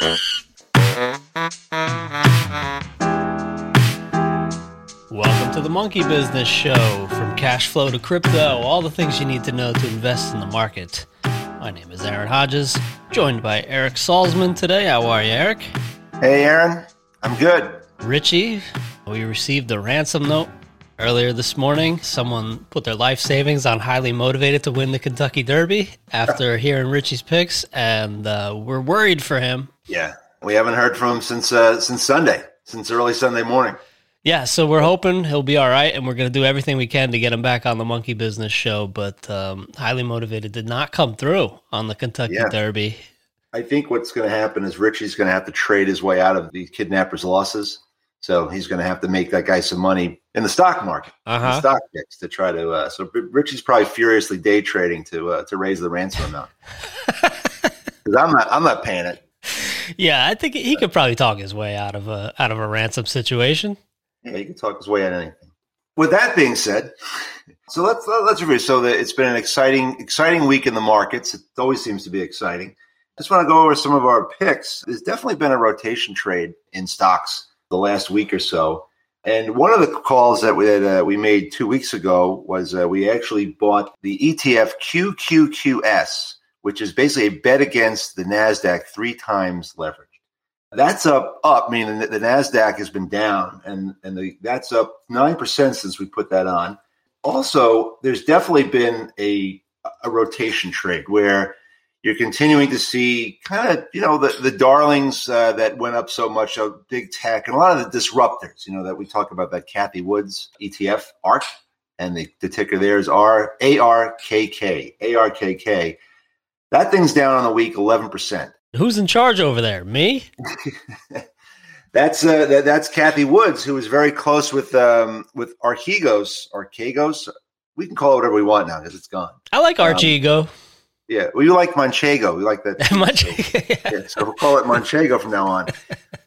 Welcome to the Monkey Business Show. From cash flow to crypto, all the things you need to know to invest in the market. My name is Aaron Hodges, joined by Eric Salzman today. How are you, Eric? Hey, Aaron. I'm good. Richie, we received a ransom note earlier this morning. Someone put their life savings on highly motivated to win the Kentucky Derby after hearing Richie's picks, and uh, we're worried for him. Yeah, we haven't heard from him since uh, since Sunday, since early Sunday morning. Yeah, so we're hoping he'll be all right, and we're going to do everything we can to get him back on the Monkey Business Show. But um, highly motivated did not come through on the Kentucky Yeah. Derby. I think what's going to happen is Richie's going to have to trade his way out of the kidnappers' losses. So he's going to have to make that guy some money in the stock market, Uh in huh. stock picks to try to. Uh, so Richie's probably furiously day trading to uh, to raise the ransom amount. Because I'm not, I'm not paying it. Yeah, I think he could probably talk his way out of a out of a ransom situation. Yeah, he can talk his way out of anything. With that being said, so let's let's review. So that it's been an exciting exciting week in the markets. It always seems to be exciting. Just want to go over some of our picks. There's definitely been a rotation trade in stocks the last week or so. And one of the calls that we had, uh, we made two weeks ago was uh, we actually bought the ETF QQQS, which is basically a bet against the Nasdaq three times leverage. That's up, up, meaning that the Nasdaq has been down, and and the, that's up nine percent since we put that on. Also, there's definitely been a a rotation trade where you're continuing to see kind of you know the the darlings uh, that went up so much of big tech and a lot of the disruptors. You know that we talk about that Cathie Woods ETF ARK, and the, the ticker there is R A R K K A R K K. That thing's down on the week eleven percent. Who's in charge over there? Me? That's uh, that, that's Cathie Woods, who is very close with um, with Archegos. Archegos, we can call it whatever we want now because it's gone. I like Um, Archigo. Yeah, we like Manchego. We like that. Much. yeah, so we'll call it Manchego from now on.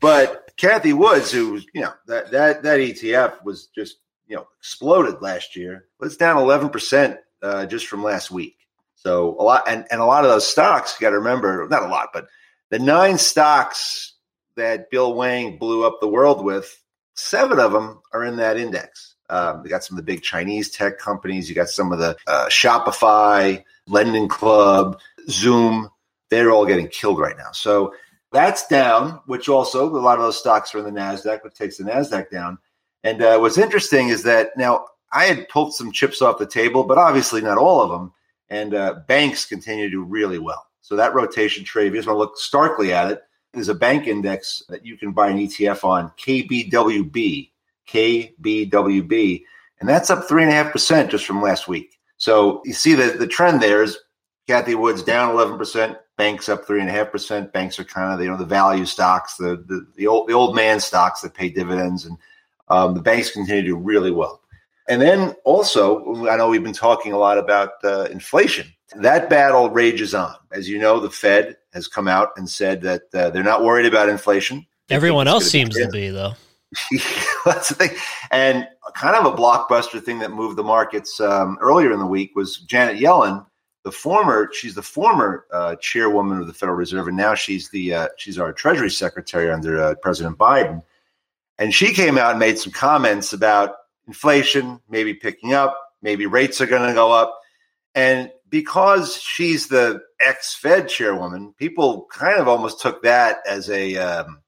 But Cathie Woods, who was, you know, that that that ETF was just you know exploded last year. But it's down eleven percent uh, just from last week. So a lot, and, and a lot of those stocks. You got to remember, not a lot, but the nine stocks that Bill Hwang blew up the world with, seven of them are in that index. Um, you got some of the big Chinese tech companies. You got some of the uh, Shopify, Lending Club, Zoom. They're all getting killed right now. So that's down, which also a lot of those stocks are in the Nasdaq, which takes the Nasdaq down. And uh, what's interesting is that now I had pulled some chips off the table, but obviously not all of them. And uh, banks continue to do really well. So that rotation trade, if you just want to look starkly at it, there's a bank index that you can buy an ETF on, KBWB, KBWB, and that's up three and a half percent just from last week. So you see that the trend there is Cathie Woods down eleven percent, banks up three and a half percent. Banks are kind of you know the value stocks, the the, the old the old man stocks that pay dividends, and um, the banks continue to do really well. And then also, I know we've been talking a lot about uh, inflation. That battle rages on. As you know, the Fed has come out and said that uh, they're not worried about inflation. They Everyone else seems to be, though. That's the thing. And kind of a blockbuster thing that moved the markets um, earlier in the week was Janet Yellen, the former. She's the former uh, chairwoman of the Federal Reserve, and now she's the uh, she's our Treasury Secretary under uh, President Biden. And she came out and made some comments about inflation, maybe picking up, maybe rates are going to go up, and because she's the ex-Fed chairwoman, people kind of almost took that as a um,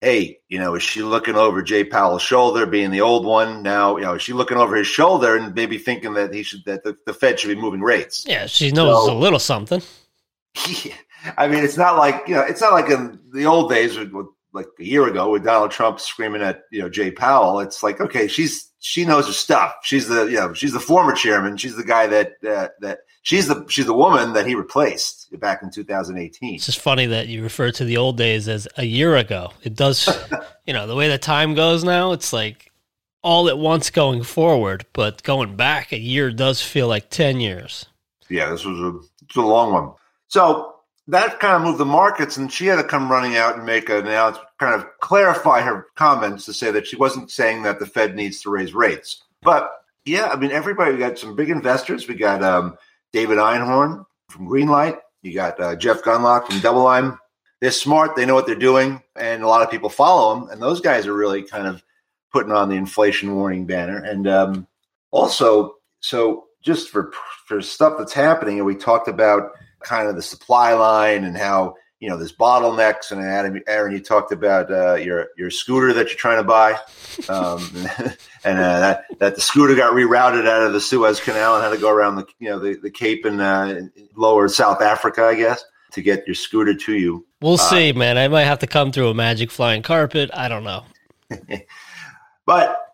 hey, you know, is she looking over Jay Powell's shoulder, being the old one? Now, you know, is she looking over his shoulder and maybe thinking that he should that the, the Fed should be moving rates? Yeah, she knows So- a little something. Yeah, I mean, it's not like you know, it's not like in the old days, with, with, like a year ago, with Donald Trump screaming at you know Jay Powell. It's like okay, she's she knows her stuff. She's the you know she's the former chairman. She's the guy that uh, that she's the she's the woman that he replaced back in 2018. It's just funny that you refer to the old days as a year ago. It does, you know, the way the time goes now, it's like all at once going forward, but going back a year does feel like 10 years. Yeah, this was a it's a long one. So that kind of moved the markets, and she had to come running out and make an announcement, kind of clarify her comments to say that she wasn't saying that the Fed needs to raise rates. But yeah, I mean, everybody, we got some big investors. We got um, David Einhorn from Greenlight. You got uh, Jeff Gundlach from DoubleLine. they're smart. They know what they're doing, and a lot of people follow them. And those guys are really kind of putting on the inflation warning banner. And um, also, so just for for stuff that's happening, and we talked about kind of the supply line and how you know there's bottlenecks. And Adam, Aaron, you talked about uh, your your scooter that you're trying to buy, um, and uh, that that the scooter got rerouted out of the Suez Canal and had to go around the you know the, the Cape in uh, lower South Africa, I guess, to get your scooter to you. We'll uh, see, man. I might have to come through a magic flying carpet. I don't know. but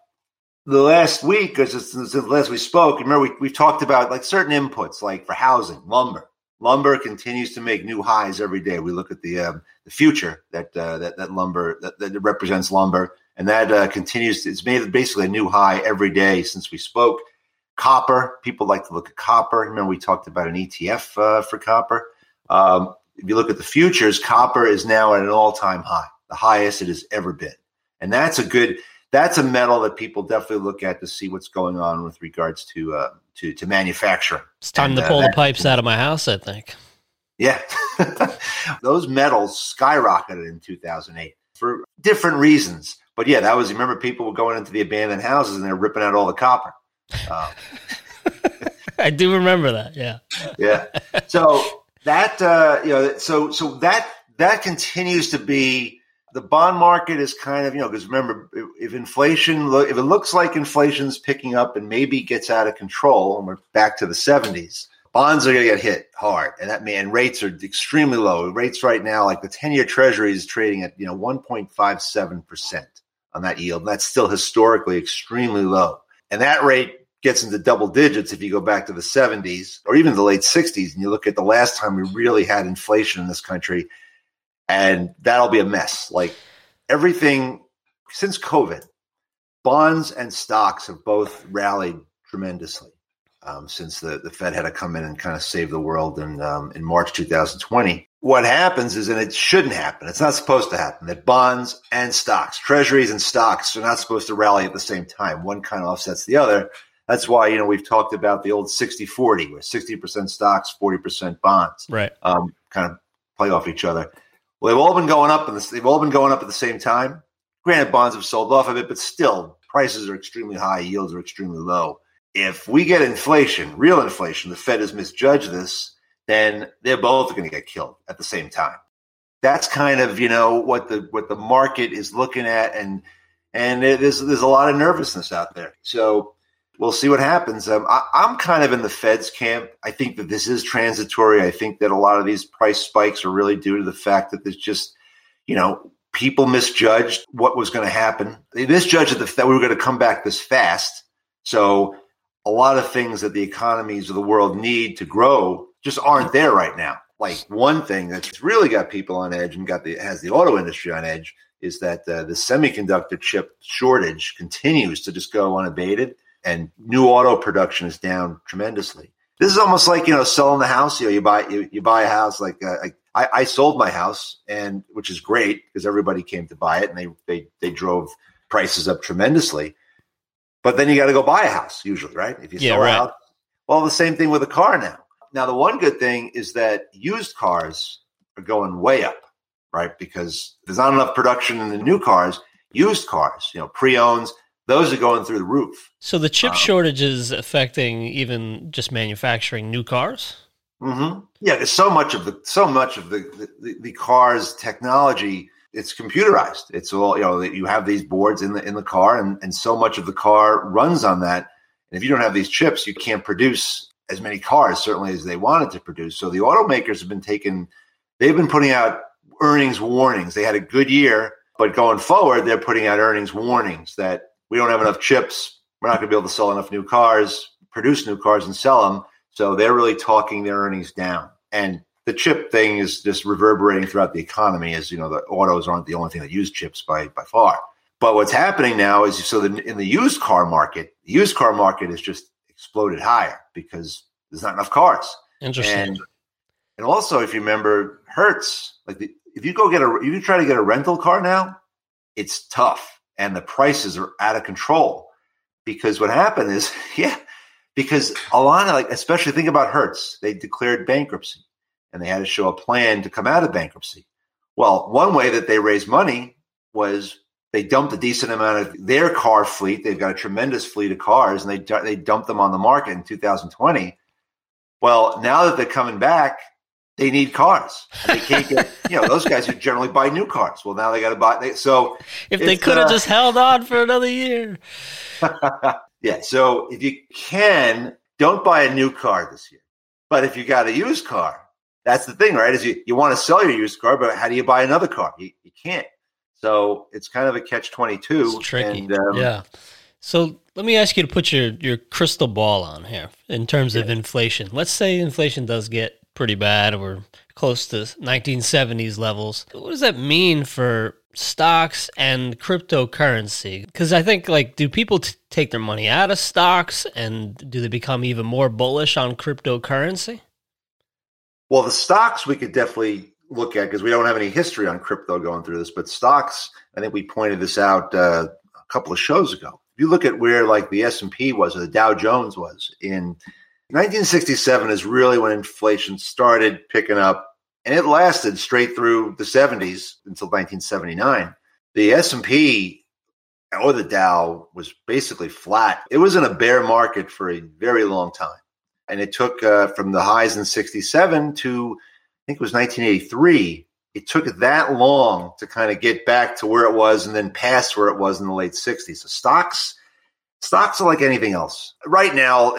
the last week, or since, since last we spoke, remember we, we talked about like certain inputs, like for housing, lumber. Lumber continues to make new highs every day. We look at the um, the future that uh, that that lumber that, that represents lumber, and that uh, continues. To, it's made basically a new high every day since we spoke. Copper, people like to look at copper. Remember, we talked about an ETF uh, for copper. Um, if you look at the futures, copper is now at an all time high, the highest it has ever been. And that's a good, that's a metal that people definitely look at to see what's going on with regards to, uh, to, to manufacturing. It's time and, to pull uh, the pipes out of my house, I think. Yeah. Those metals skyrocketed in 2008 for different reasons. But yeah, that was, remember, people were going into the abandoned houses and they're ripping out all the copper. Um, I do remember that. Yeah. yeah. So that uh, you know, so so that that continues to be the bond market is kind of you know because remember if inflation if it looks like inflation's picking up and maybe gets out of control and we're back to the 70s bonds are going to get hit hard. And that man rates are extremely low. Rates right now like the 10 year treasury is trading at you know 1.57% on that yield. And that's still historically extremely low. And that rate gets into double digits if you go back to the 70s or even the late 60s and you look at the last time we really had inflation in this country and that'll be a mess. Like everything since covid bonds and stocks have both rallied tremendously um, since the, the fed had to come in and kind of save the world in, um, in march 2020 what happens is and it shouldn't happen it's not supposed to happen that bonds and stocks treasuries and stocks are not supposed to rally at the same time. One kind of offsets the other. That's why you know we've talked about the old 60-40 where 60% stocks 40% bonds right. um, kind of play off each other well they've all been going up and the, they've all been going up at the same time. Granted bonds have sold off of it but still prices are extremely high yields are extremely low. If we get inflation real inflation the fed has misjudged this then they're both going to get killed at the same time. That's kind of you know what the what the market is looking at and and there's there's a lot of nervousness out there. So we'll see what happens. Um, I, am kind of in the Fed's camp. I think that this is transitory. I think that a lot of these price spikes are really due to the fact that there's just, you know, people misjudged what was going to happen. They misjudged that, that we were going to come back this fast. So a lot of things that the economies of the world need to grow just aren't there right now. Like one thing that's really got people on edge and got the has the auto industry on edge is that uh, the semiconductor chip shortage continues to just go unabated and new auto production is down tremendously. This is almost like you know selling the house. You know, you buy you, you buy a house. Like uh, I, I sold my house, and which is great because everybody came to buy it, and they they they drove prices up tremendously. But then you got to go buy a house usually, right? If you yeah, sell right. house, well, the same thing with a car now. Now, the one good thing is that used cars are going way up, right? Because there's not enough production in the new cars. Used cars, you know, pre-owns, those are going through the roof. So the chip um, shortage is affecting even just manufacturing new cars. Mm-hmm. Yeah, because so much of the so much of the, the the car's technology it's computerized. It's all you know. That you have these boards in the in the car, and and so much of the car runs on that. And if you don't have these chips, you can't produce as many cars certainly as they wanted to produce. So the automakers have been taking, they've been putting out earnings warnings. They had a good year, but going forward, they're putting out earnings warnings that we don't have enough chips. We're not going to be able to sell enough new cars, produce new cars, and sell them. So they're really talking their earnings down. And the chip thing is just reverberating throughout the economy as you know the autos aren't the only thing that use chips by by far. But what's happening now is so that in the used car market, the used car market has just exploded higher because there's not enough cars. Interesting. And, and also, if you remember, Hertz, like the, if you go get a, if you try to get a rental car now, it's tough and the prices are out of control. Because what happened is, yeah, because a lot of like, especially think about Hertz, they declared bankruptcy and they had to show a plan to come out of bankruptcy. Well, one way that they raised money was they dumped a decent amount of their car fleet. They've got a tremendous fleet of cars, and they they dumped them on the market in 2020. Well, now that they're coming back, they need cars. They can't get you know those guys who generally buy new cars. Well, now they got to buy. They, so if they could have uh, just held on for another year, yeah. So if you can, don't buy a new car this year. But if you got a used car, that's the thing, right? Is you, you want to sell your used car, but how do you buy another car? You, you can't. So it's kind of a catch twenty two. Tricky. And, um, yeah. So let me ask you to put your, your crystal ball on here in terms yeah. of inflation. Let's say inflation does get pretty bad. We're close to 1970s levels. What does that mean for stocks and cryptocurrency? Because I think, like, do people t- take their money out of stocks and do they become even more bullish on cryptocurrency? Well, the stocks we could definitely look at because we don't have any history on crypto going through this, but stocks, I think we pointed this out uh, a couple of shows ago. If you look at where like the S&P was or the Dow Jones was in 1967 is really when inflation started picking up and it lasted straight through the 70s until 1979. The S&P or the Dow was basically flat. It was in a bear market for a very long time. And it took uh, from the highs in 67 to I think it was 1983. It took that long to kind of get back to where it was and then past where it was in the late 60s. So stocks stocks are like anything else. Right now,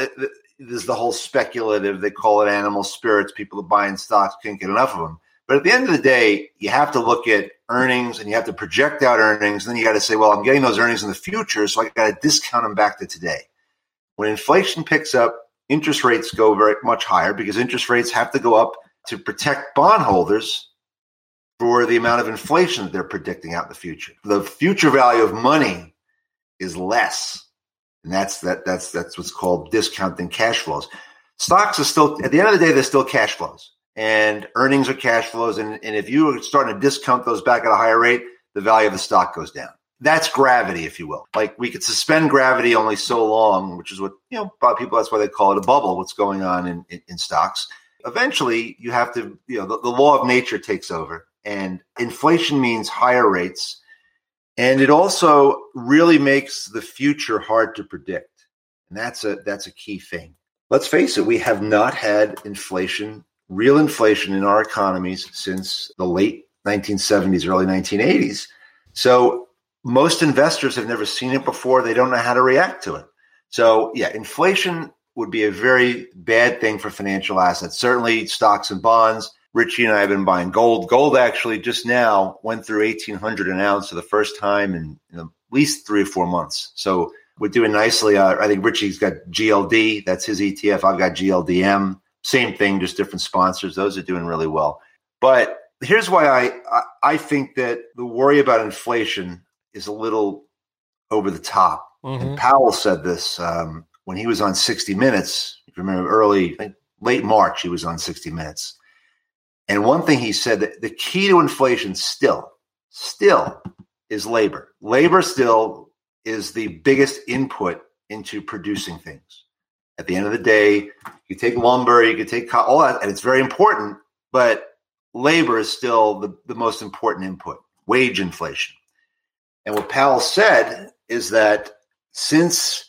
there's the whole speculative. They call it animal spirits. People are buying stocks can't get enough of them. But at the end of the day, you have to look at earnings and you have to project out earnings. And then you got to say, well, I'm getting those earnings in the future, so I got to discount them back to today. When inflation picks up, interest rates go very much higher because interest rates have to go up to protect bondholders for the amount of inflation that they're predicting out in the future. The future value of money is less and that's that that's that's what's called discounting cash flows. Stocks are still at the end of the day, they're still cash flows, and earnings are cash flows. And, and if you are starting to discount those back at a higher rate, the value of the stock goes down. That's gravity, if you will. Like we could suspend gravity only so long, which is what you know. A people that's why they call it a bubble. What's going on in, in, in stocks? Eventually, you have to. You know, the, the law of nature takes over, and inflation means higher rates and it also really makes the future hard to predict. And that's a that's a key thing. Let's face it we have not had inflation real inflation in our economies since the late 1970s early 1980s so most investors have never seen it before. They don't know how to react to it. So yeah inflation would be a very bad thing for financial assets. Certainly stocks and bonds Richie and I have been buying gold. Gold actually just now went through 1800 an ounce for the first time in, in at least three or four months. So we're doing nicely. Uh, I think Richie's got GLD. That's his ETF. I've got GLDM. Same thing, just different sponsors. Those are doing really well. But here's why I, I, I think that the worry about inflation is a little over the top. Mm-hmm. And Powell said this um, when he was on 60 Minutes. If you remember early, late March, he was on 60 Minutes and one thing he said that the key to inflation still, still is labor. Labor still is the biggest input into producing things. At the end of the day, you take lumber, you can take all that, and it's very important, but labor is still the, the most important input, wage inflation. And what Powell said is that since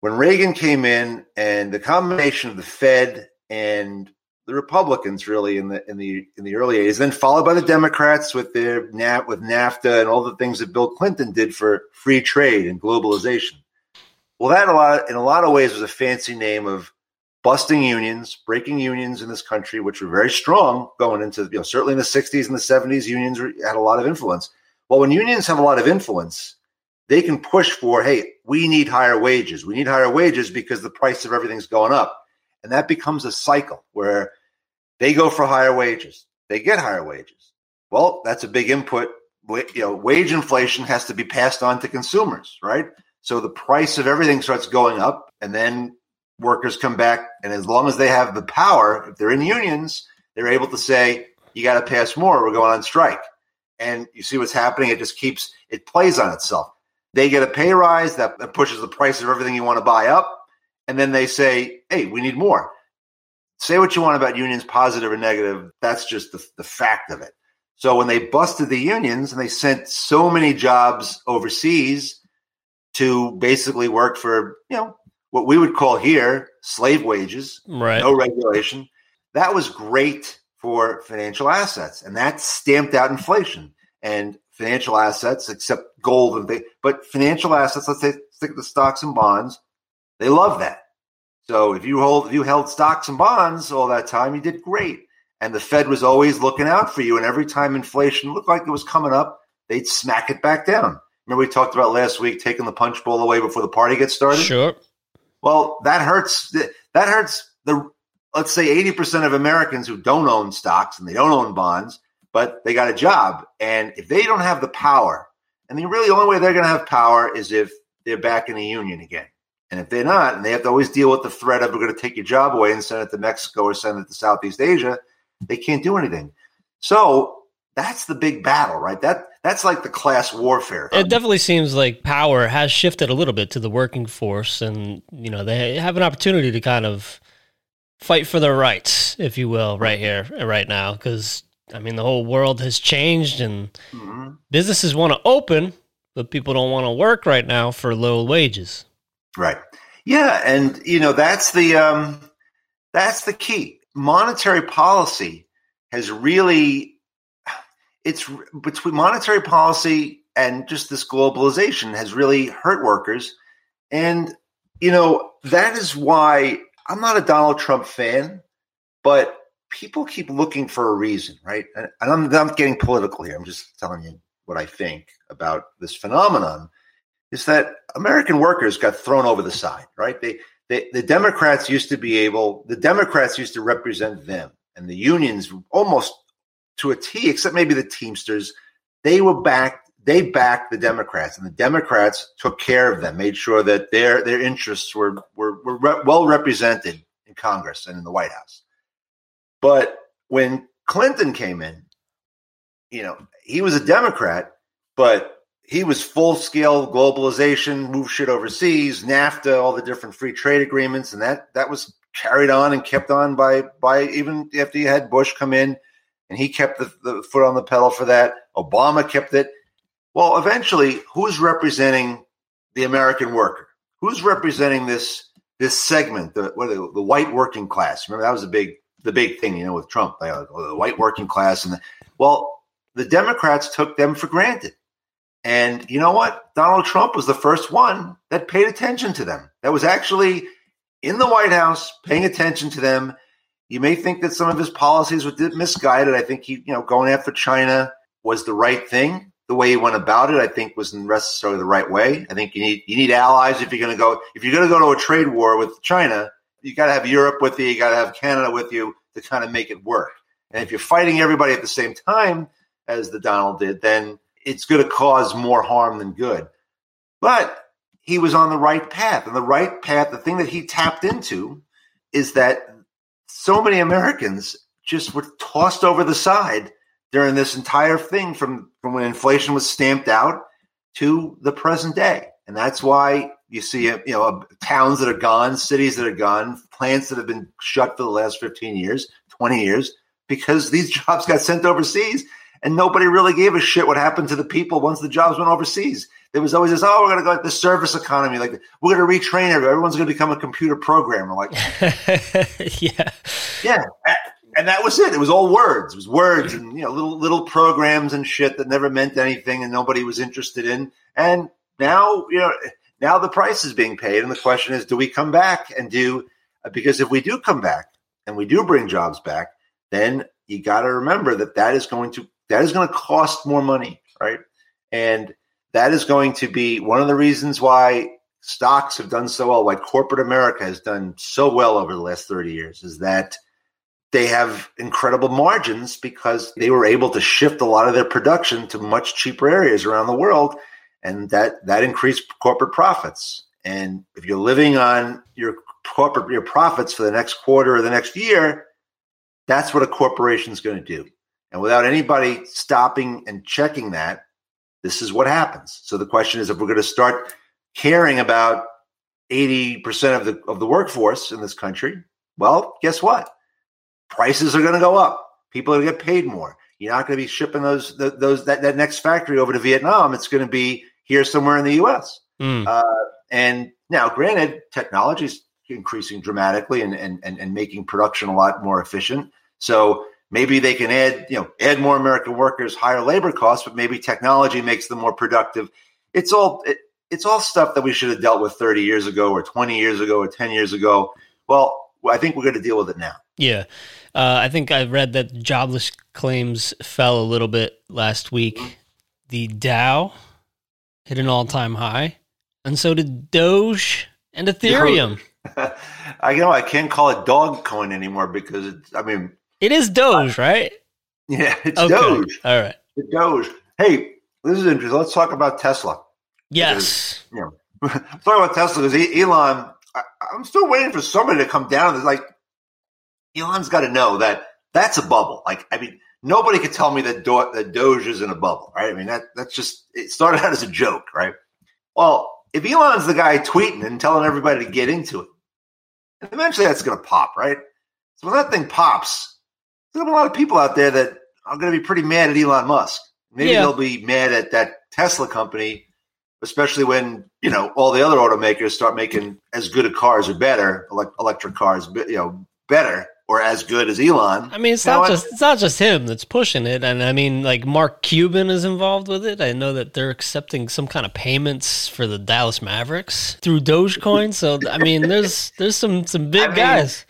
when Reagan came in and the combination of the Fed and the Republicans really in the in the in the early 80s, then followed by the Democrats with their NAP with NAFTA and all the things that Bill Clinton did for free trade and globalization. Well, that a lot in a lot of ways was a fancy name of busting unions, breaking unions in this country, which were very strong going into you know certainly in the 60s and the 70s, unions had a lot of influence. Well, when unions have a lot of influence, they can push for, hey, we need higher wages. We need higher wages because the price of everything's going up. And that becomes a cycle where they go for higher wages. They get higher wages. Well, that's a big input. You know, wage inflation has to be passed on to consumers, right? So the price of everything starts going up, and then workers come back. And as long as they have the power, if they're in unions, they're able to say, you got to pass more. We're going on strike. And you see what's happening. It just keeps, it plays on itself. They get a pay rise that, that pushes the price of everything you want to buy up and then they say, hey, we need more. Say what you want about unions, positive or negative. That's just the, the fact of it. So when they busted the unions and they sent so many jobs overseas to basically work for, you know, what we would call here slave wages, right. no regulation, that was great for financial assets. And that stamped out inflation. And financial assets, except gold and things, but financial assets, let's say stick the stocks and bonds, they love that. So if you hold if you held stocks and bonds all that time, you did great. And the Fed was always looking out for you. And every time inflation looked like it was coming up, they'd smack it back down. Remember we talked about last week taking the punch bowl away before the party gets started? Sure. Well, that hurts that hurts the let's say 80% of Americans who don't own stocks and they don't own bonds, but they got a job. And if they don't have the power, and the really only way they're going to have power is if they're back in the union again. And if they're not, and they have to always deal with the threat of we're going to take your job away and send it to Mexico or send it to Southeast Asia, they can't do anything. So that's the big battle, right? That that's like the class warfare. It definitely seems like power has shifted a little bit to the working force, and you know they have an opportunity to kind of fight for their rights, if you will, right here, right now, because I mean the whole world has changed, and mm-hmm. businesses want to open, but people don't want to work right now for low wages. Right. Yeah, and you know that's the um, that's the key. Monetary policy has really it's between monetary policy and just this globalization has really hurt workers, and you know that is why I'm not a Donald Trump fan, but people keep looking for a reason, right? And I'm not getting political here. I'm just telling you what I think about this phenomenon is that American workers got thrown over the side, right? They, they, the Democrats used to be able, the Democrats used to represent them, and the unions almost to a T, except maybe the Teamsters, they were backed. They backed the Democrats, and the Democrats took care of them, made sure that their their interests were were, were re- well represented in Congress and in the White House. But when Clinton came in, you know, he was a Democrat, but he was full scale globalization, move shit overseas, NAFTA, all the different free trade agreements, and that that was carried on and kept on by by even after you had Bush come in, and he kept the, the foot on the pedal for that. Obama kept it. Well, eventually, who's representing the American worker? Who's representing this this segment, the what the, the white working class? Remember that was a big the big thing, you know, with Trump, oh, the white working class, and the, well, the Democrats took them for granted and you know what? Donald Trump was the first one that paid attention to them. That was actually in the White House paying attention to them. You may think that some of his policies were misguided. I think he, you know, going after China was the right thing. The way he went about it, I think, wasn't necessarily the right way. I think you need you need allies if you're going to go if you're going to go to a trade war with China. You got to have Europe with you. You got to have Canada with you to kind of make it work. And if you're fighting everybody at the same time, as the Donald did, then it's going to cause more harm than good. But he was on the right path. And the right path, the thing that he tapped into is that so many Americans just were tossed over the side during this entire thing from, from when inflation was stamped out to the present day. And that's why you see, you know, uh, towns that are gone, cities that are gone, plants that have been shut for the last 15 years, 20 years, because these jobs got sent overseas and nobody really gave a shit what happened to the people once the jobs went overseas. There was always this, oh, we're going to go like the service economy, like we're going to retrain everyone. Everyone's going to become a computer programmer. Like, yeah, yeah, and that was it. It was all words. It was words and you know little little programs and shit that never meant anything and nobody was interested in. And now you know now the price is being paid, and the question is, do we come back and do? Because if we do come back and we do bring jobs back, then you got to remember that that is going to that is going to cost more money, right? And that is going to be one of the reasons why stocks have done so well, why corporate America has done so well over the last 30 years, is that they have incredible margins because they were able to shift a lot of their production to much cheaper areas around the world. And that, that increased corporate profits. And if you're living on your corporate your profits for the next quarter or the next year, that's what a corporation is going to do. And without anybody stopping and checking that, this is what happens. So the question is if we're going to start caring about 80% of the of the workforce in this country, well, guess what? Prices are going to go up. People are going to get paid more. you're not going to be shipping those those that, that next factory over to Vietnam. It's going to be here somewhere in the U.S. Mm. Uh, and now, granted, technology is increasing dramatically and, and and and making production a lot more efficient. So maybe they can add you know add more American workers, higher labor costs, but maybe technology makes them more productive. It's all it, it's all stuff that we should have dealt with 30 years ago or 20 years ago or 10 years ago. Well, I think we're going to deal with it now. Yeah. Uh, I think I read that jobless claims fell a little bit last week. The Dow hit an all time high, and so did Doge and Ethereum. I you know I can't call it dog coin anymore because it's, I mean it is Doge, right? Yeah, it's okay. Doge. All right, it's Doge. Hey, this is interesting. Let's talk about Tesla. Yes. Because, you know, about Tesla because Elon. I, I'm still waiting for somebody to come down. It's like Elon's got to know that that's a bubble. Like, I mean, nobody could tell me that, Do- that Doge is in a bubble, right? I mean, that that's just it started out as a joke, right? Well, if Elon's the guy tweeting and telling everybody to get into it, eventually that's going to pop, right? So when that thing pops, there's a lot of people out there that are going to be pretty mad at Elon Musk. Maybe yeah. they'll be mad at that Tesla company, especially when you know all the other automakers start making as good of cars or better, electric cars, you know, better or as good as Elon. I mean, it's not just it's not just him that's pushing it, and I mean, like Mark Cuban is involved with it. I know that they're accepting some kind of payments for the Dallas Mavericks through Dogecoin. so I mean, there's there's some some big I mean, guys.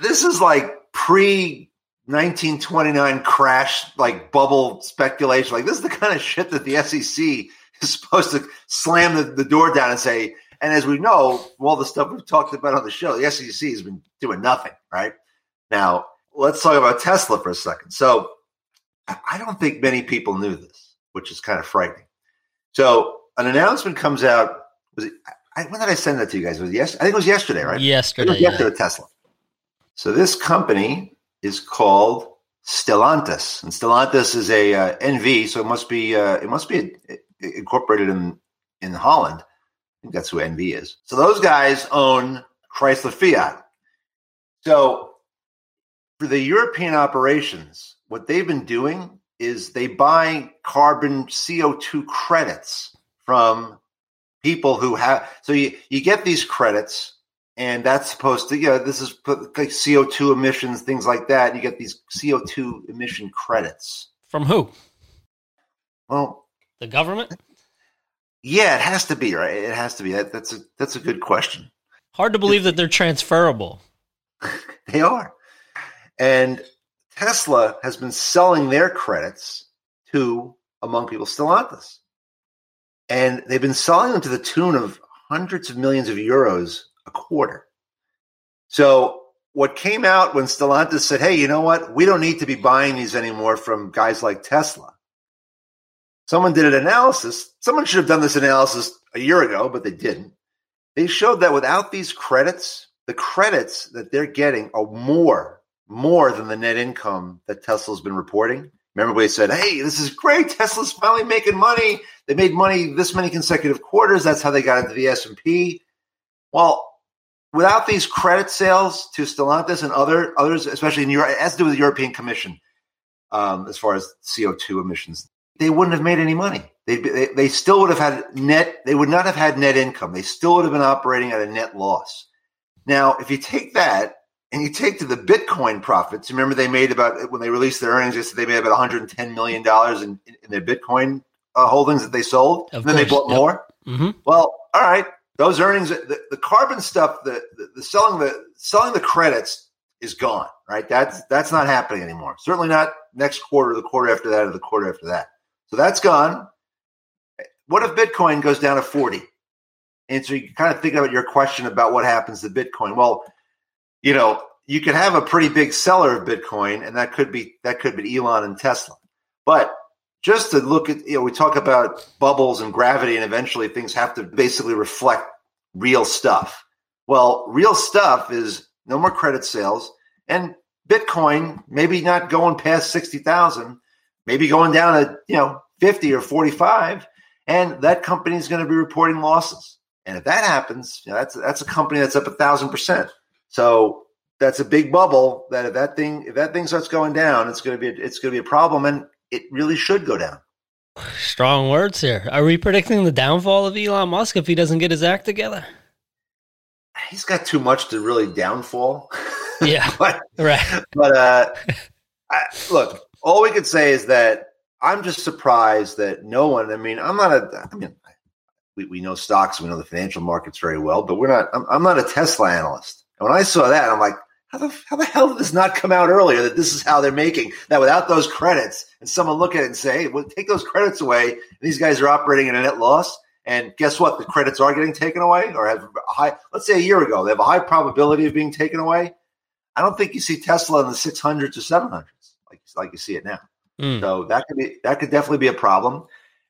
This is like pre 1929 crash, like bubble speculation. Like this is the kind of shit that the SEC is supposed to slam the, the door down and say. And as we know, all the stuff we've talked about on the show, the SEC has been doing nothing, right? Now, let's talk about Tesla for a second. So, I don't think many people knew this, which is kind of frightening. So, an announcement comes out. Was it, I, when did I send that to you guys? Was it yes? I think it was yesterday, right? Yesterday. Was yesterday, yeah. Tesla. So, this company is called Stellantis, and Stellantis is a uh, NV, so it must be uh, it must be incorporated in in Holland. I think that's who NV is. So those guys own Chrysler Fiat. So for the European operations, what they've been doing is they buy carbon CO2 credits from people who have so you, you get these credits and that's supposed to you know this is like CO2 emissions things like that. You get these CO2 emission credits. From who? Well the government? Yeah it has to be right? It has to be. That, that's a that's a good question. Hard to believe that they're transferable. They are. And Tesla has been selling their credits to, among people, Stellantis. And they've been selling them to the tune of hundreds of millions of euros a quarter. So, what came out when Stellantis said, hey, you know what? We don't need to be buying these anymore from guys like Tesla. Someone did an analysis. Someone should have done this analysis a year ago, but they didn't. They showed that without these credits, the credits that they're getting are more more than the net income that Tesla's been reporting. Remember, we said, "Hey, this is great. Tesla's finally making money. They made money this many consecutive quarters. That's how they got into the S and P." Well, without these credit sales to Stellantis and other others, especially in Europe, as to do with the European Commission, um, as far as CO two emissions, they wouldn't have made any money. They, they they still would have had net. They would not have had net income. They still would have been operating at a net loss. Now, if you take that and you take to the Bitcoin profits. Remember, they made about when they released their earnings, they said they made about 110 million dollars in, in, their Bitcoin uh, holdings that they sold, of and then they bought yep. more. Mm-hmm. Well, all right, those earnings, the, the carbon stuff, the, the, the selling the selling the credits is gone. Right, that's that's not happening anymore. Certainly not next quarter, the quarter after that, or the quarter after that. So that's gone. What if Bitcoin goes down to 40? And so you kind of think about your question about what happens to Bitcoin. Well, you know, you could have a pretty big seller of Bitcoin, and that could be that could be Elon and Tesla. But just to look at, you know, we talk about bubbles and gravity, and eventually things have to basically reflect real stuff. Well, real stuff is no more credit sales, and Bitcoin maybe not going past sixty thousand, maybe going down to you know fifty or forty five, and that company is going to be reporting losses. And if that happens, you know, that's that's a company that's up a thousand percent. So that's a big bubble. That if that thing if that thing starts going down, it's going to be it's going to be a problem, and it really should go down. Strong words here. Are we predicting the downfall of Elon Musk if he doesn't get his act together? He's got too much to really downfall. Yeah, but, right. But uh, I, look, all we could say is that I'm just surprised that no one. I mean, I'm not a. I mean, we, we know stocks, we know the financial markets very well, but we're not. I'm, I'm not a Tesla analyst. And when I saw that, I'm like, how the, how the hell did this not come out earlier that this is how they're making that without those credits and someone look at it and say, hey, well, take those credits away. these guys are operating in a net loss. And guess what? The credits are getting taken away or have a high, let's say a year ago, they have a high probability of being taken away. I don't think you see Tesla in the 600s or 700s like, like you see it now. Mm. So that could be, that could definitely be a problem.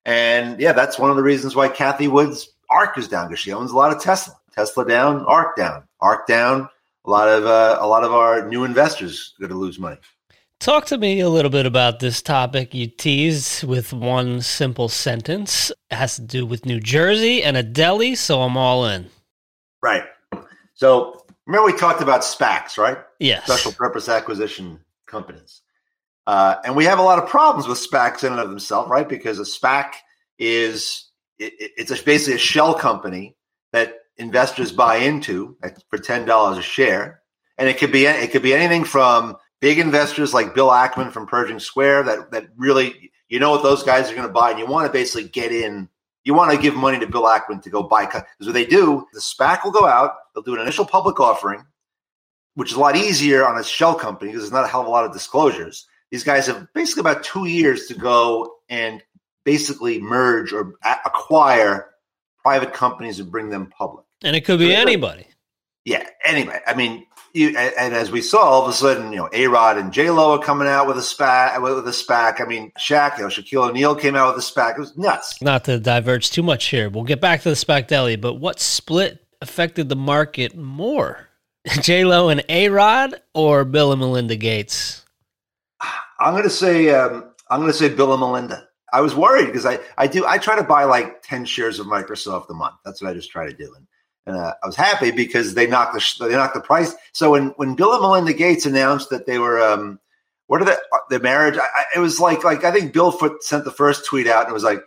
And yeah, that's one of the reasons why Cathie Wood's ARK is down because she owns a lot of Tesla. Tesla down, ARK down, ARK down. A lot of uh, a lot of our new investors are going to lose money. Talk to me a little bit about this topic you tease with one simple sentence. It has to do with New Jersey and a deli, so I'm all in. Right. So remember we talked about SPACs, right? Yes. Special purpose acquisition companies. Uh, and we have a lot of problems with SPACs in and of themselves, right? Because a SPAC is it, it's a, basically a shell company that investors buy into for ten dollars a share, and it could be it could be anything from big investors like Bill Ackman from Pershing Square that that really you know what those guys are going to buy, and you want to basically get in. You want to give money to Bill Ackman to go buy because what they do, the SPAC will go out, they'll do an initial public offering, which is a lot easier on a shell company because there's not a hell of a lot of disclosures. These guys have basically about two years to go and basically merge or acquire private companies and bring them public. And it could be anybody. Yeah, anyway. I mean, you, and, and, as we saw, all of a sudden, you know, A Rod and J Lo are coming out with a SPAC. With a SPAC. I mean, Shaq, you know, Shaquille O'Neal came out with a SPAC. It was nuts. Not to diverge too much here. We'll get back to the SPAC deli, but what split affected the market more? J Lo and A Rod or Bill and Melinda Gates? I'm going to say um, I'm going to say Bill and Melinda. I was worried because I I do I try to buy like ten shares of Microsoft a month. That's what I just try to do. And, and uh, I was happy because they knocked the they knocked the price. So when when Bill and Melinda Gates announced that they were um what are the uh, the marriage? I, I, it was like like I think Bill Foot sent the first tweet out and it was like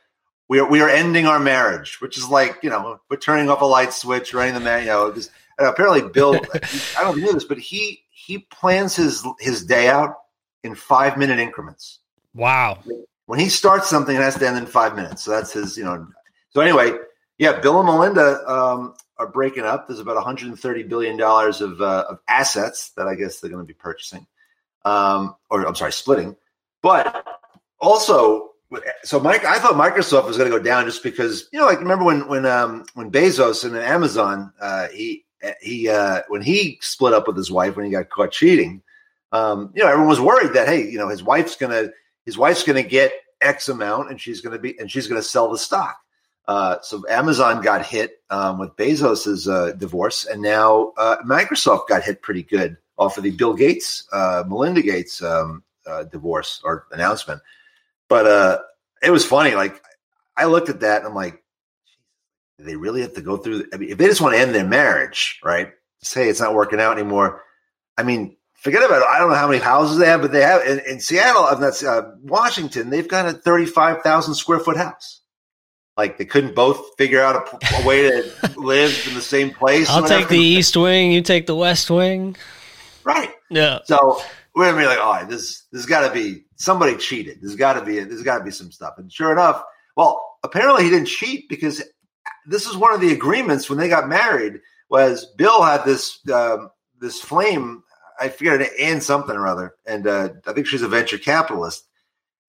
we are we are ending our marriage, which is like you know we're turning off a light switch, running the man. You know, just, apparently Bill. I don't know this, but he he plans his his day out in five minute increments. Wow when he starts something, it has to end in five minutes. So that's his, you know. So anyway, yeah, Bill and Melinda um, are breaking up. There's about 130 billion dollars of, uh, of assets that I guess they're going to be purchasing, um, or I'm sorry, splitting. But also, so Mike, I thought Microsoft was going to go down just because you know, like remember when when um, when Bezos and Amazon, uh, he he uh, when he split up with his wife when he got caught cheating, um, you know, everyone was worried that hey, you know, his wife's going to his wife's going to get X amount, and she's going to be and she's going to sell the stock. Uh, so Amazon got hit um, with Bezos's uh, divorce, and now uh, Microsoft got hit pretty good off of the Bill Gates, uh, Melinda Gates um, uh, divorce or announcement. But uh, it was funny. Like I looked at that, and I'm like, do they really have to go through. I mean, if they just want to end their marriage, right? Say it's not working out anymore. I mean, forget about it. I don't know how many houses they have, but they have in, in Seattle, uh, that's uh, Washington. They've got a thirty-five thousand square foot house. Like they couldn't both figure out a, a way to live in the same place. I'll take the east wing. You take the west wing. Right. Yeah. So we're gonna be like, all right, this there's got to be somebody cheated. There's got to be there's got to be some stuff. And sure enough, well, apparently he didn't cheat because this is one of the agreements when they got married. Was Bill had this um, this flame I forget it, Ann something or other, and uh, I think she's a venture capitalist.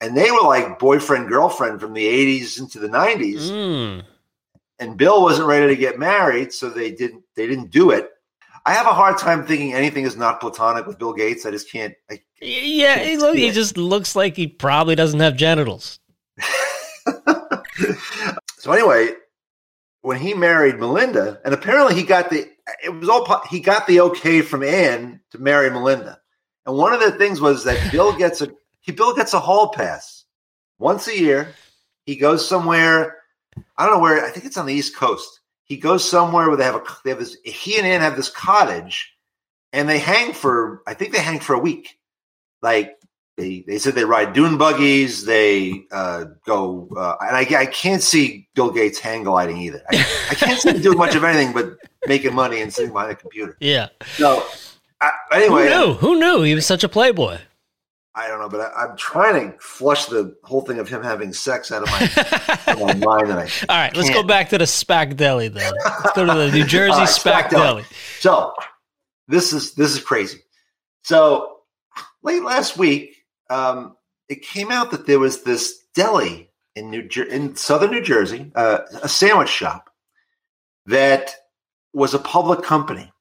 And they were like boyfriend girlfriend from the '80s into the '90s. Mm. And Bill wasn't ready to get married, so they didn't. They didn't do it. I have a hard time thinking anything is not platonic with Bill Gates. I just can't. I yeah, can't he, look, he just looks like he probably doesn't have genitals. so anyway, when he married Melinda, and apparently he got the it was all he got the okay from Ann to marry Melinda. And one of the things was that Bill gets a he Bill gets a hall pass once a year. He goes somewhere. I don't know where. I think it's on the East Coast. He goes somewhere where they have a they have this. He and Ann have this cottage, and they hang for I think they hang for a week. Like they they said they ride dune buggies, they uh, go, uh, and I, I can't see Bill Gates hang gliding either. I, I can't see him doing much of anything but making money and sitting behind a computer. Yeah. So I, anyway, Who knew? Who knew he was such a playboy? I don't know, but I, I'm trying to flush the whole thing of him having sex out of my, out of my mind. And I All right, let's go back to the SPAC Deli then. Let's go to the New Jersey right, SPAC, SPAC Deli. Deli. So this is this is crazy. So late last week, um, it came out that there was this deli in New Jer- in southern New Jersey, uh, a sandwich shop that was a public company,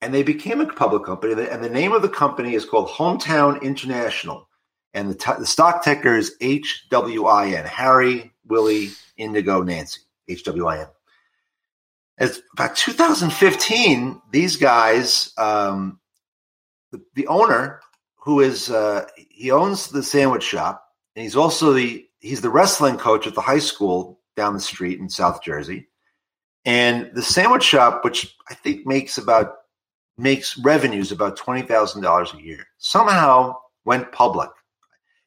and they became a public company. And the name of the company is called Hometown International, and the, t- the stock ticker is HWIN Harry Willie Indigo Nancy HWIN. It's about 2015. These guys, um, the, the owner, who is uh, he owns the sandwich shop, and he's also the he's the wrestling coach at the high school down the street in South Jersey, and the sandwich shop, which I think makes about makes revenues about twenty thousand dollars a year, somehow went public.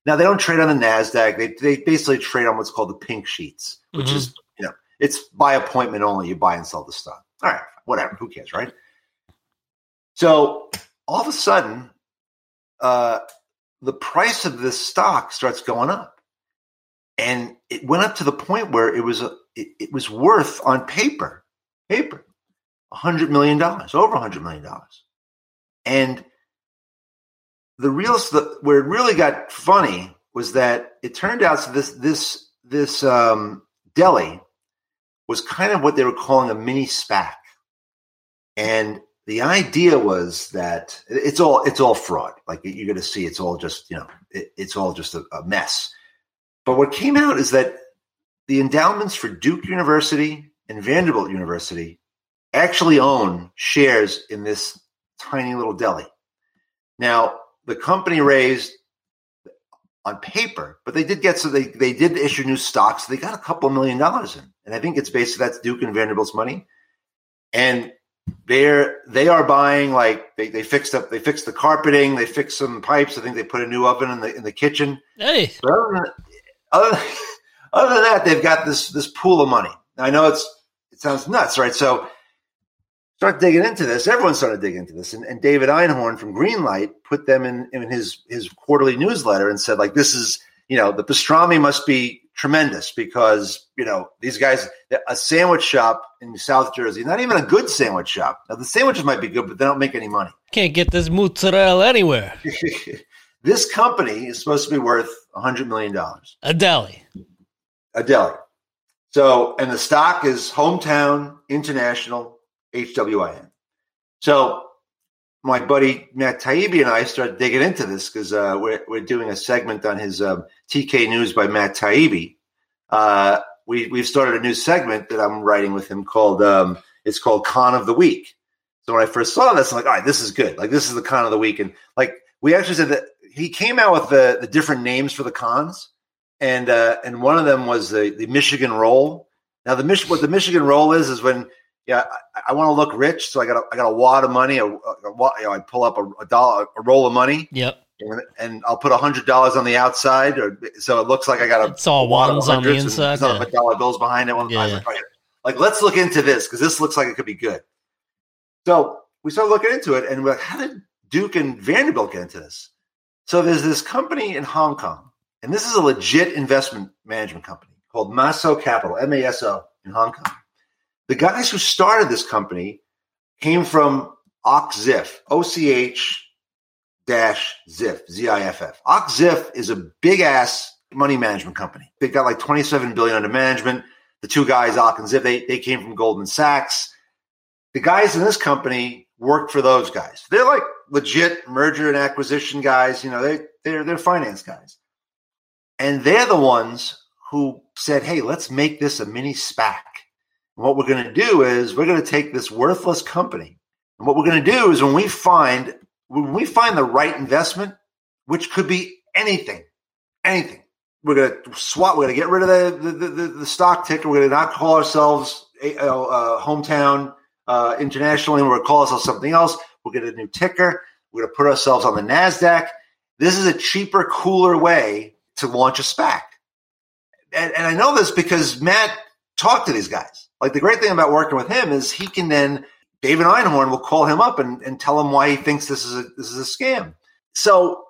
Now they don't trade on the Nasdaq; they they basically trade on what's called the pink sheets, which Mhm. is you know it's by appointment only. You buy and sell the stock. All right, whatever. Who cares, right? So all of a sudden, uh, the price of this stock starts going up, and it went up to the point where it was a, it, it was worth on paper, paper, hundred million dollars, over hundred million dollars, and the real the, where it really got funny was that it turned out so this this this um, deli was kind of what they were calling a mini SPAC, and the idea was that it's all it's all fraud. Like you're going to see, it's all just you know, it, it's all just a, a mess. But what came out is that the endowments for Duke University and Vanderbilt University actually own shares in this tiny little deli. Now, the company raised on paper, but they did get so they they did issue new stocks. They got a couple million dollars in, and I think it's basically that's Duke and Vanderbilt's money. And they're they are buying like they, they fixed up they fixed the carpeting, they fixed some pipes. I think they put a new oven in the in the kitchen. Hey, But other than, other, other than that, they've got this this pool of money. Now, I know it's it sounds nuts, right? So start digging into this. Everyone started digging into this, and, and David Einhorn from Greenlight put them in in his his quarterly newsletter and said like this is you know the pastrami must be tremendous because you know these guys a sandwich shop in South Jersey, not even a good sandwich shop. Now the sandwiches might be good, but they don't make any money. can't get this mozzarella anywhere. this company is supposed to be worth $100 million A deli. a deli. So, and the stock is Hometown International HWIN. So, my buddy Matt Taibbi and I started digging into this because uh, we're, we're doing a segment on his um, TK News by Matt Taibbi. Uh, we, we've started a new segment that I'm writing with him called, um, it's called Con of the Week. So when I first saw this, I'm like, all right, this is good. Like, this is the con of the week. And like, we actually said that he came out with the, the different names for the cons and uh, and one of them was the, the Michigan roll. Now the Mich- what the Michigan roll is is when yeah I, I want to look rich, so I got a, I got a wad of money. A, a, a you know, I pull up a, a dollar a roll of money, Yep. and, and I'll put a hundred dollars on the outside, or so it looks like I got a It's all wad of ones on the inside. Yeah. put dollar bills behind it. One Yeah, I was yeah. like, "Oh, yeah." like let's look into this because this looks like it could be good. So we started looking into it, and we're like, how did Duke and Vanderbilt get into this? So there's this company in Hong Kong, and this is a legit investment management company called Maso Capital, M A S O, in Hong Kong. The guys who started this company came from Och-Ziff, O C H dash ZIF, Z I F F. Och-Ziff is a big ass money management company. They've got like 27 billion under management. The two guys, Och and Ziff, they, they came from Goldman Sachs. The guys in this company worked for those guys. They're like legit merger and acquisition guys. You know, they they're they're finance guys, and they're the ones who said, "Hey, let's make this a mini SPAC." What we're going to do is we're going to take this worthless company, and what we're going to do is when we find when we find the right investment, which could be anything, anything, we're going to swap. We're going to get rid of the the, the, the stock ticker. We're going to not call ourselves a uh, hometown uh, internationally. We're going to call ourselves something else. We'll get a new ticker. We're going to put ourselves on the NASDAQ. This is a cheaper, cooler way to launch a SPAC. And, and I know this because Matt talked to these guys. Like the great thing about working with him is he can then, David Einhorn will call him up and, and tell him why he thinks this is a, this is a scam. So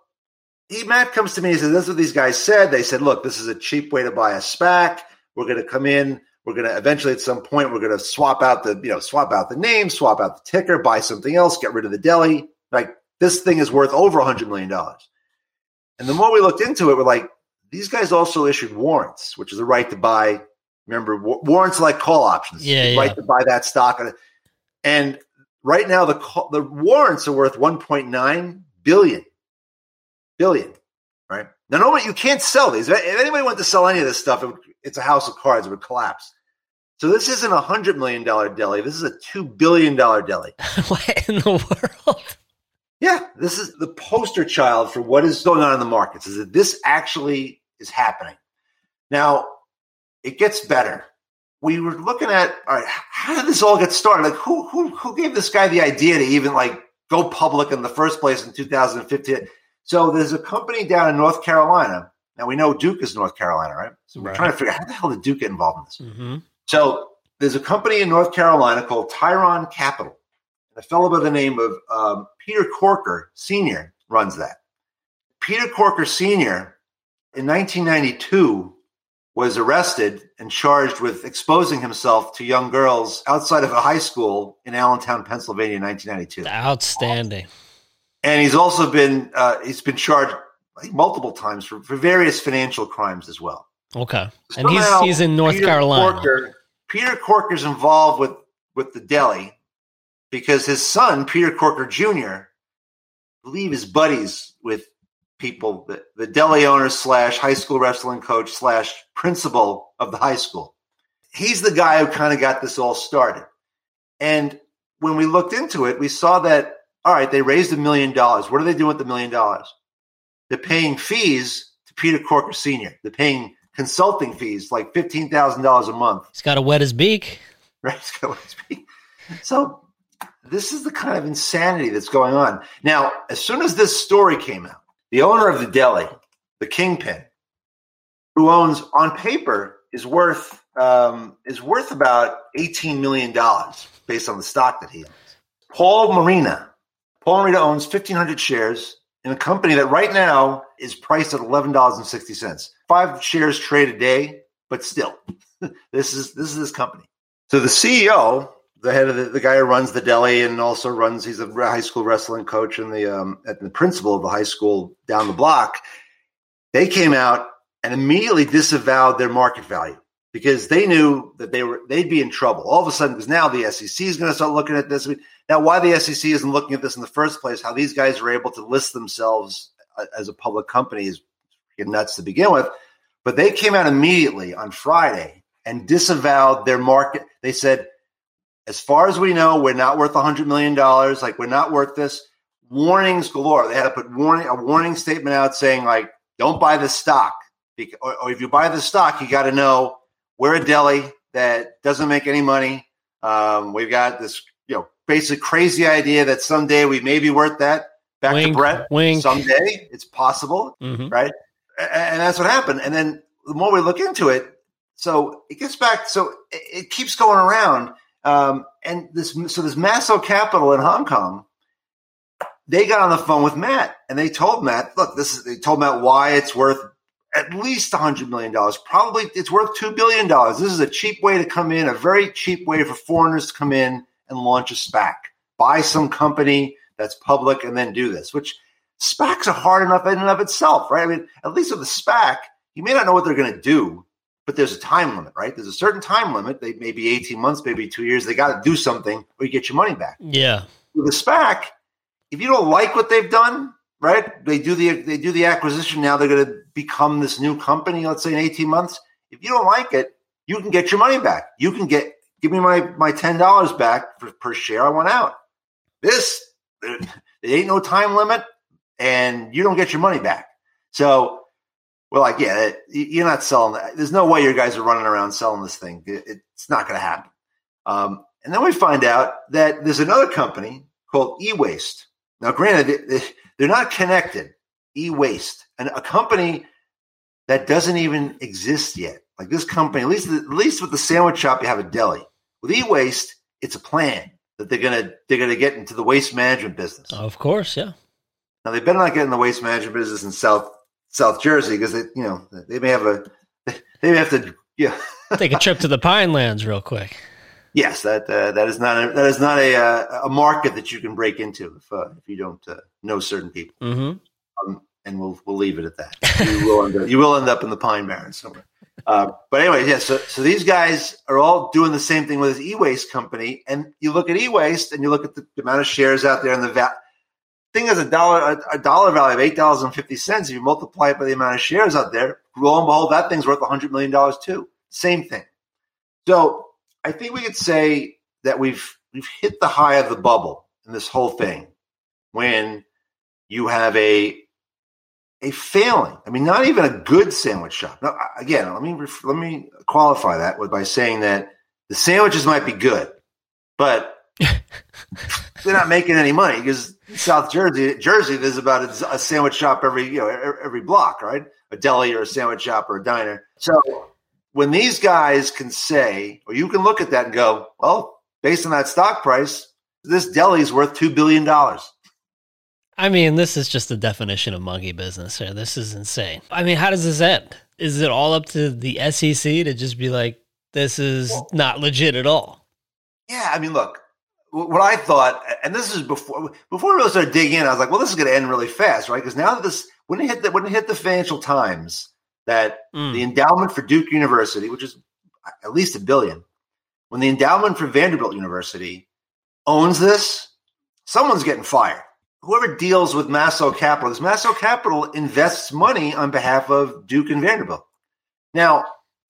he, Matt comes to me and says, This is what these guys said. They said, Look, this is a cheap way to buy a SPAC. We're going to come in. We're going to eventually, at some point, we're to swap out the, you know, swap out the name, swap out the ticker, buy something else, get rid of the deli. Like this thing is worth over a hundred million dollars. And the more we looked into it, we're like, these guys also issued warrants, which is a right to buy. Remember, warrants like call options. Yeah, yeah. right to buy that stock. And right now, the call, the warrants are worth 1.9 billion billion, right? Now, no, you can't sell these. If anybody wanted to sell any of this stuff, it would, it's a house of cards. It would collapse. So this isn't a hundred million dollar deli. This is a two billion dollar deli. what in the world? Yeah, this is the poster child for what is going on in the markets. Is that this actually is happening? Now, it gets better. We were looking at all right. How did this all get started? Like, who who who gave this guy the idea to even like go public in the first place in 2015? So there's a company down in North Carolina. Now we know Duke is North Carolina, right? So we're right. trying to figure out how the hell did Duke get involved in this? Mm-hmm. So there's a company in North Carolina called Tryon Capital. A fellow by the name of um, Peter Coker Sr. runs that. Peter Coker Sr. in 1992 was arrested and charged with exposing himself to young girls outside of a high school in Allentown, Pennsylvania in 1992. Outstanding and he's also been uh, he's been charged multiple times for, for various financial crimes as well. Okay, and he's he's in North Peter Carolina. Coker, Peter Coker's involved with with the deli because his son Peter Coker Jr. I believe is buddies with people the, the deli owner slash high school wrestling coach slash principal of the high school. He's the guy who kind of got this all started. And when we looked into it, we saw that all right, they raised a million dollars. What are they doing with the million dollars? They're paying fees to Peter Coker Sr. They're paying consulting fees like fifteen thousand dollars a month. He's got to wet his beak. Right, he's got to wet his beak. So this is the kind of insanity that's going on. Now, as soon as this story came out, the owner of the deli, the kingpin, who owns on paper is worth um, is worth about eighteen million dollars based on the stock that he owns. Paul Morina Paul Morina owns 1,500 shares in a company that right now is priced at $11.60. Five shares trade a day, but still, this is this is this company. So the CEO, the head of the, the guy who runs the deli and also runs, he's a high school wrestling coach and the um, at the principal of the high school down the block. They came out and immediately disavowed their market value because they knew that they were they'd be in trouble. All of a sudden, because now the SEC is going to start looking at this. Now, why the SEC isn't looking at this in the first place? How these guys are able to list themselves as a public company is nuts to begin with. But they came out immediately on Friday and disavowed their market. They said, as far as we know, we're not worth $100 million. Like, we're not worth this. Warnings galore. They had to put warning a warning statement out saying, like, don't buy the stock. Or, or if you buy the stock, you got to know we're a deli that doesn't make any money. Um, we've got this, you know, basic crazy idea that someday we may be worth that. Back wink, to Brett, wink. someday it's possible, mm-hmm. right? And that's what happened. And then the more we look into it, so it gets back. So it, keeps going around. Um, and this, so this Maso Capital in Hong Kong, they got on the phone with Matt and they told Matt, look, this is, they told Matt why it's worth at least $100 million. Probably it's worth $2 billion. This is a cheap way to come in, a very cheap way for foreigners to come in and launch a SPAC. Buy some company that's public and then do this, which SPACs are hard enough in and of itself, right? I mean, at least with a SPAC, you may not know what they're going to do, but there's a time limit, right? There's a certain time limit. They may be 18 months, maybe two years. They got to do something or you get your money back. Yeah. With a SPAC, if you don't like what they've done, right? They do the they do the acquisition. Now they're going to become this new company. Let's say in eighteen months. If you don't like it, you can get your money back. You can get give me my my ten dollars back for, per share. I want out. This there ain't no time limit, and you don't get your money back. So, I get it. You're not selling. That. There's no way your guys are running around selling this thing. It's not going to happen. Um, and then we find out that there's another company called e-waste. Now, granted, they're not connected. E-waste, and a company that doesn't even exist yet. Like this company, at least at least with the sandwich shop, you have a deli. With e-waste, it's a plan that they're gonna they're gonna get into the waste management business. Of course, yeah. Now they better not get in the waste management business in South South Jersey because they you know they may have a they may have to yeah take a trip to the Pinelands real quick. Yes, that uh, that is not a, that is not a uh, a market that you can break into if uh, if you don't uh, know certain people. Mm-hmm. Um, and we'll we'll leave it at that. You will end up, you will end up in the Pine Barrens somewhere. Uh, but anyway, yeah. So so these guys are all doing the same thing with this e-waste company, and you look at e-waste and you look at the, the amount of shares out there, and the va- thing is a dollar a, dollar value of eight dollars and fifty cents. If you multiply it by the amount of shares out there, lo and behold, that thing's worth hundred million dollars too. Same thing. So I think we could say that we've we've hit the high of the bubble in this whole thing when you have a a failing. I mean, not even a good sandwich shop. Now, again, let me let me qualify that by saying that the sandwiches might be good, but they're not making any money because South Jersey, Jersey, there's about a, a, sandwich shop every you know every block, right? A deli or a sandwich shop or a diner. So when these guys can say, or you can look at that and go, well, based on that stock price, this deli is worth two billion dollars. I mean, this is just the definition of monkey business here. This is insane. I mean, how does this end? Is it all up to the SEC to just be like, this is well, not legit at all? Yeah, I mean, look, what I thought, and this is before before we really started digging in, I was like, well, this is going to end really fast, right? Because now that this when it hit the when it hit the Financial Times that mm. the endowment for Duke University, which is at least a billion, when the endowment for Vanderbilt University owns this, someone's getting fired whoever deals with Maso Capital, because Maso Capital invests money on behalf of Duke and Vanderbilt. Now,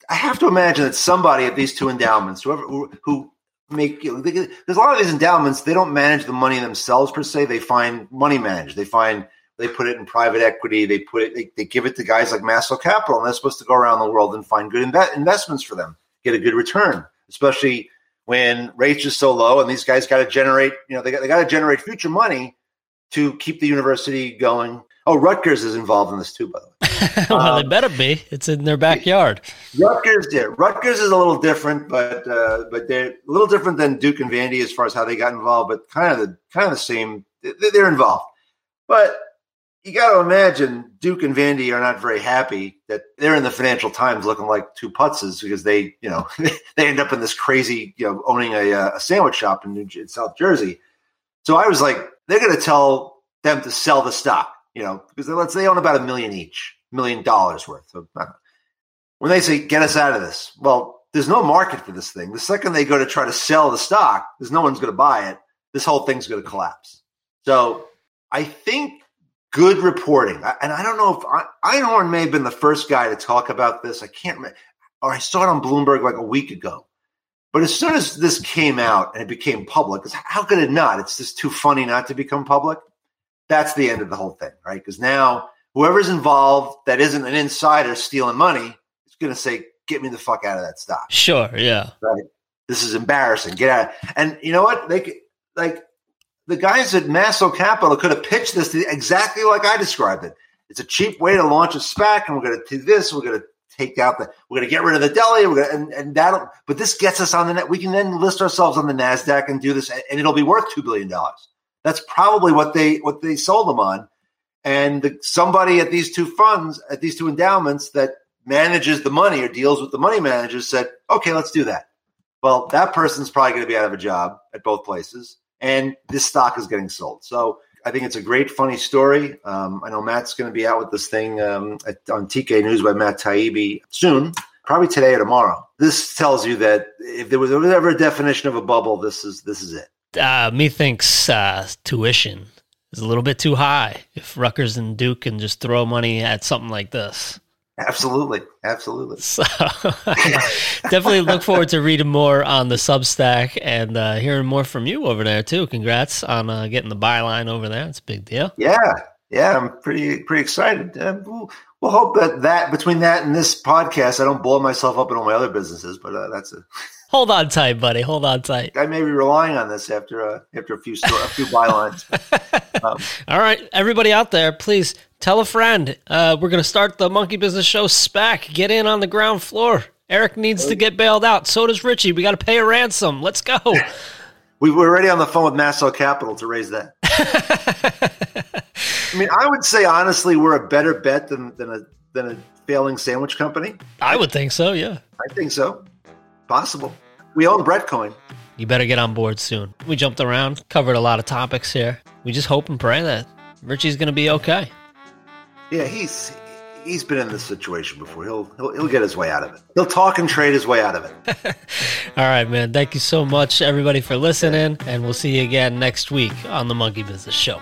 I have to imagine that somebody at these two endowments, whoever who, who make you know, there's a lot of these endowments, they don't manage the money themselves per se. They find money managed. They find they put it in private equity. They put it. They, they give it to guys like Maso Capital, and they're supposed to go around the world and find good inve- investments for them, get a good return, especially when rates are so low. And these guys got to generate. You know, they got they got to generate future money to keep the university going. Oh, Rutgers is involved in this too, by the way. well, um, they better be. It's in their backyard. Rutgers, yeah. Rutgers is a little different, but uh, but they're a little different than Duke and Vandy as far as how they got involved, but kind of the kind of the same. They're involved, but you got to imagine Duke and Vandy are not very happy that they're in the Financial Times looking like two putzes because they, you know, they end up in this crazy, you know, owning a, a sandwich shop in, New, in South Jersey. So I was like, they're going to tell them to sell the stock, you know, because let's they own about a million each, million dollars worth. Of, uh, when they say get us out of this, well, there's no market for this thing. The second they go to try to sell the stock, there's no one's going to buy it. This whole thing's going to collapse. So I think good reporting, and I don't know if Einhorn may have been the first guy to talk about this. I can't remember, or I saw it on Bloomberg like a week ago. But as soon as this came out and it became public, how could it not? It's just too funny not to become public. That's the end of the whole thing, right? Because now whoever's involved that isn't an insider stealing money is going to say, "Get me the fuck out of that stock." Sure, yeah. Right. This is embarrassing. Get out. And you know what? They could, like the guys at Maso Capital could have pitched this exactly like I described it. It's a cheap way to launch a SPAC, and we're going to do this. We're going to take out the we're going to get rid of the deli we're going to, and, and that'll but this gets us on the net we can then list ourselves on the nasdaq and do this and it'll be worth 2 billion dollars that's probably what they what they sold them on and the, somebody at these two funds at these two endowments that manages the money or deals with the money managers said okay let's do that well that person's probably going to be out of a job at both places and this stock is getting sold so I think it's a great, funny story. Um, I know Matt's going to be out with this thing um, at, on TK News by Matt Taibbi soon, probably today or tomorrow. This tells you that if there was, ever a definition of a bubble, this is this is it. Uh, methinks uh, tuition is a little bit too high. If Rutgers and Duke can just throw money at something like this. Absolutely, absolutely. So, definitely look forward to reading more on the Substack and uh, hearing more from you over there too. Congrats on uh, getting the byline over there. It's a big deal. Yeah, yeah, I'm pretty pretty excited. Uh, we'll, we'll, hope that that between that and this podcast, I don't blow myself up in all my other businesses. But uh, that's a Hold on tight, buddy. Hold on tight. I may be relying on this after a after a few sto- a few bylines. Um, All right, everybody out there, please tell a friend. Uh, we're gonna start the Monkey Business Show SPAC. Get in on the ground floor. Eric needs to get bailed out. So does Richie. We got to pay a ransom. Let's go. we were already on the phone with Nassau Capital to raise that. I mean, I would say honestly, we're a better bet than than a than a failing sandwich company. I would think so. Yeah, I think so. Possible. We own Breadcoin. You better get on board soon. We jumped around, covered a lot of topics here. We just hope and pray that Richie's going to be okay. Yeah, he's he's been in this situation before. He'll, he'll he'll get his way out of it. He'll talk and trade his way out of it. All right, man. Thank you so much, everybody, for listening, and we'll see you again next week on the Monkey Business Show.